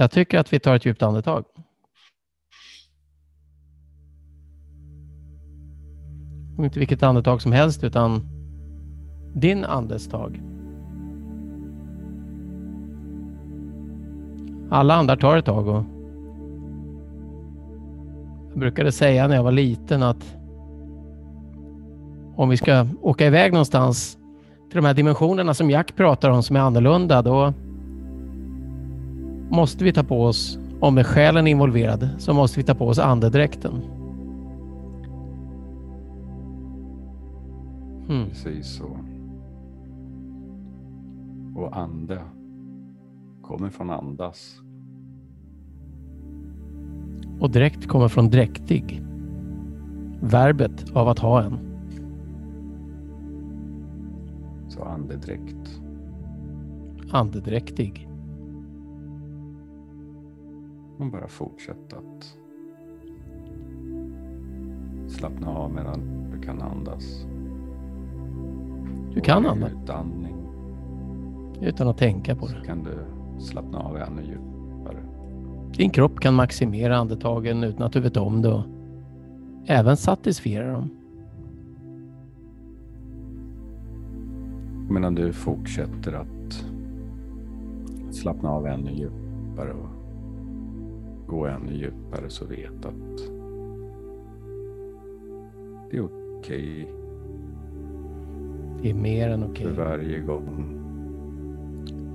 Jag tycker att vi tar ett djupt andetag. Och inte vilket andetag som helst utan din andetag. Alla andar tar ett tag och jag brukade säga när jag var liten att om vi ska åka iväg någonstans till de här dimensionerna som Jack pratar om som är annorlunda, då måste vi ta på oss, om själen är involverad, så måste vi ta på oss andedräkten. Mm. Precis så. Och ande kommer från andas. Och dräkt kommer från dräktig. Verbet av att ha en. Så andedräkt. Andedräktig. Och bara fortsätta att slappna av medan du kan andas. Du kan andas? Utandning. Utan att tänka på det. Så kan du slappna av ännu djupare. Din kropp kan maximera andetagen utan att du vet om det och även satisfiera dem. Medan du fortsätter att slappna av ännu djupare och gå ännu djupare så vet att det är okej. Okay. Det är mer än okej. Okay. För varje gång.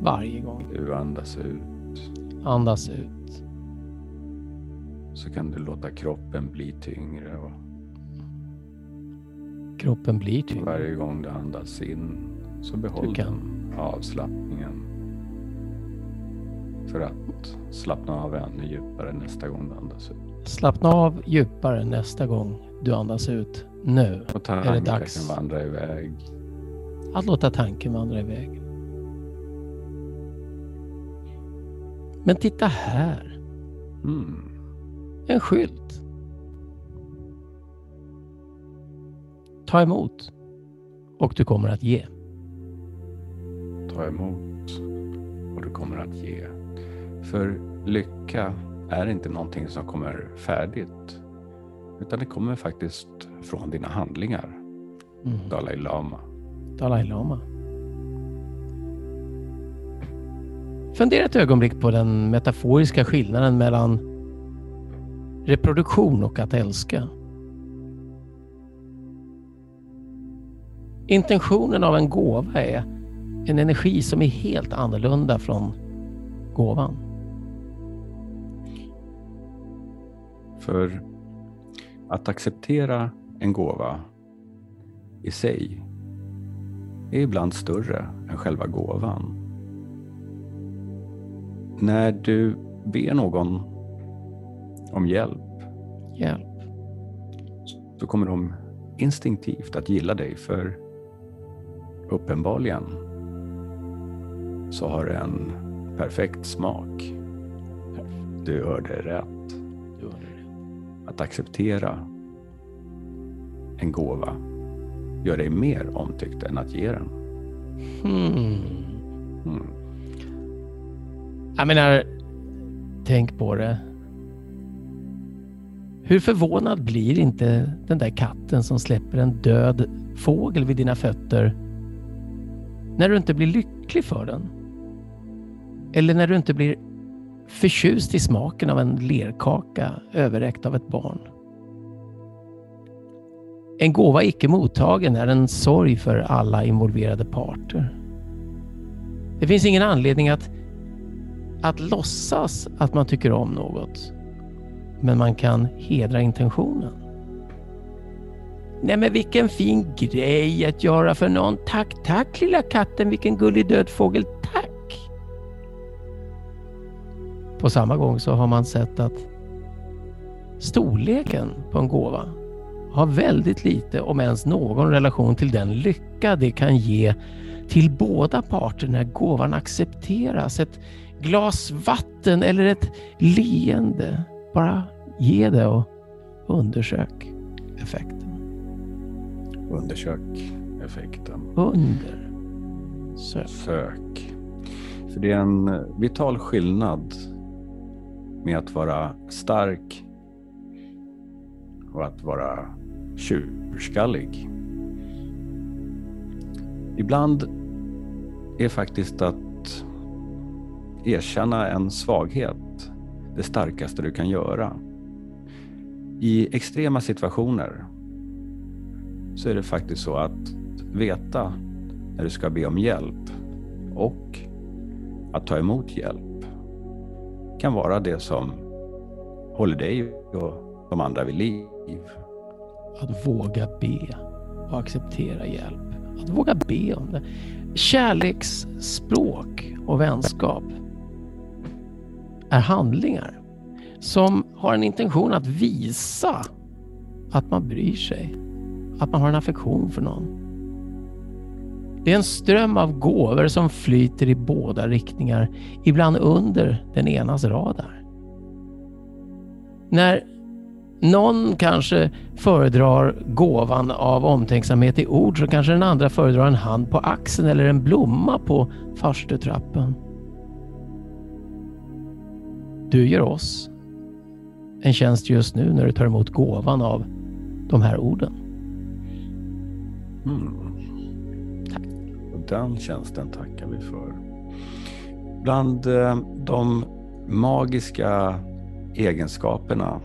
Varje gång. Du andas ut. Andas ut. Så kan du låta kroppen bli tyngre. Och kroppen blir tyngre. Varje gång du andas in så behåll den avslappningen. För att slappna av ännu djupare nästa gång du andas ut. Slappna av djupare nästa gång du andas ut. Nu och är det dags. kan vandra iväg. Att låta tanken vandra iväg. Men titta här. Mm. En skylt. Ta emot och du kommer att ge. Ta emot och du kommer att ge. För lycka är inte någonting som kommer färdigt. Utan det kommer faktiskt från dina handlingar. Mm. Dalai Lama. Dalai Lama. Fundera ett ögonblick på den metaforiska skillnaden mellan reproduktion och att älska. Intentionen av en gåva är en energi som är helt annorlunda från gåvan. För att acceptera en gåva i sig är ibland större än själva gåvan. När du ber någon om hjälp, hjälp. så kommer de instinktivt att gilla dig för uppenbarligen så har en perfekt smak. Du hörde rätt. Att acceptera en gåva gör dig mer omtyckt än att ge den. Hmm. Hmm. Jag menar, tänk på det. Hur förvånad blir inte den där katten som släpper en död fågel vid dina fötter när du inte blir lycklig för den? Eller när du inte blir förtjust i smaken av en lerkaka överräckt av ett barn? En gåva icke mottagen är en sorg för alla involverade parter. Det finns ingen anledning att, att låtsas att man tycker om något. Men man kan hedra intentionen. Nej men vilken fin grej att göra för någon. Tack, tack lilla katten, vilken gullig död fågel. På samma gång så har man sett att storleken på en gåva har väldigt lite, om ens någon relation till den lycka det kan ge till båda parter när gåvan accepteras. Ett glas vatten eller ett leende. Bara ge det och undersök effekten. Undersök effekten. Under. Sök. Sök. För det är en vital skillnad med att vara stark och att vara tjurskallig. Ibland är faktiskt att erkänna en svaghet det starkaste du kan göra. I extrema situationer så är det faktiskt så att veta när du ska be om hjälp och att ta emot hjälp kan vara det som håller dig och de andra vid liv. Att våga be och acceptera hjälp. Att våga be om det. Kärleksspråk och vänskap är handlingar som har en intention att visa att man bryr sig. Att man har en affektion för någon. Det är en ström av gåvor som flyter i båda riktningar, ibland under den enas radar. När någon kanske föredrar gåvan av omtänksamhet i ord så kanske den andra föredrar en hand på axeln eller en blomma på farstutrappan. Du gör oss en tjänst just nu när du tar emot gåvan av de här orden. Mm. Och den tjänsten tackar vi för. Bland eh, de magiska egenskaperna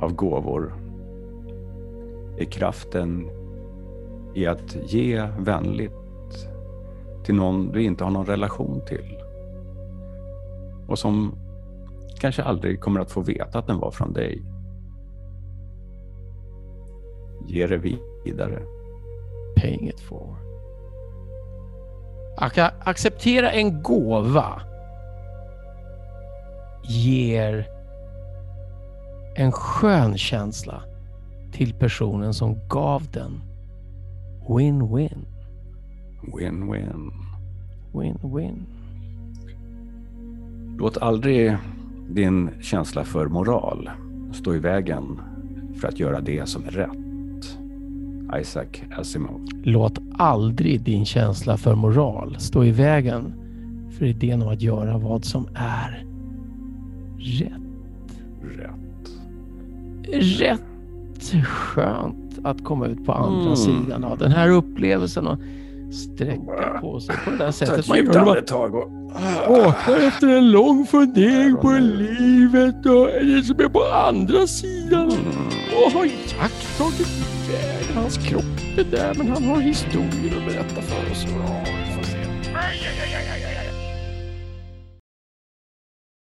av gåvor är kraften i att ge vänligt till någon du inte har någon relation till. Och som kanske aldrig kommer att få veta att den var från dig. Ge det vidare. Paying it. Att acceptera en gåva ger en skön känsla till personen som gav den. Win-win. Win-win. Win-win. Låt aldrig din känsla för moral stå i vägen för att göra det som är rätt. Isaac Asimov. Låt aldrig din känsla för moral stå i vägen för idén om att göra vad som är rätt. Rätt. Rätt skönt att komma ut på andra mm. sidan av den här upplevelsen och sträcka på sig på det där sättet. Ta ett djupt andetag och Vaknar efter en lång fundering på livet och det som är på andra sidan. Och har Jack tagit iväg hans kropp är där men han har historier att berätta för oss. Ja, vi får se. Aj, aj, aj, aj.